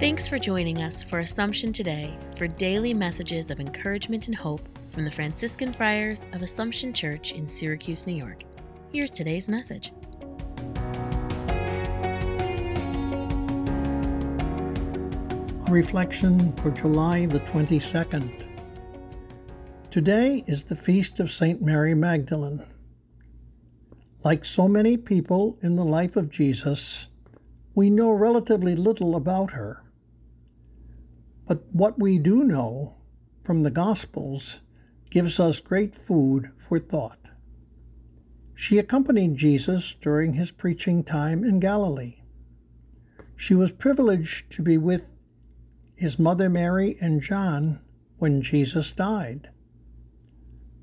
Thanks for joining us for Assumption Today for daily messages of encouragement and hope from the Franciscan Friars of Assumption Church in Syracuse, New York. Here's today's message. A reflection for July the 22nd. Today is the feast of St. Mary Magdalene. Like so many people in the life of Jesus, we know relatively little about her. But what we do know from the Gospels gives us great food for thought. She accompanied Jesus during his preaching time in Galilee. She was privileged to be with his mother Mary and John when Jesus died.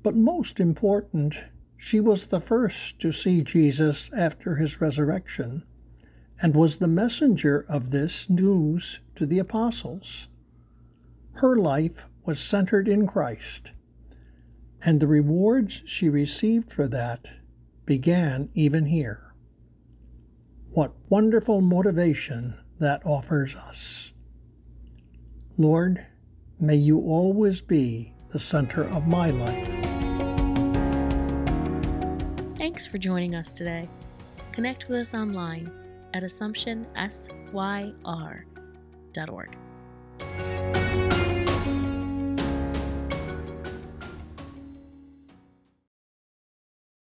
But most important, she was the first to see Jesus after his resurrection and was the messenger of this news to the apostles. Her life was centered in Christ, and the rewards she received for that began even here. What wonderful motivation that offers us. Lord, may you always be the center of my life. Thanks for joining us today. Connect with us online at AssumptionSYR.org.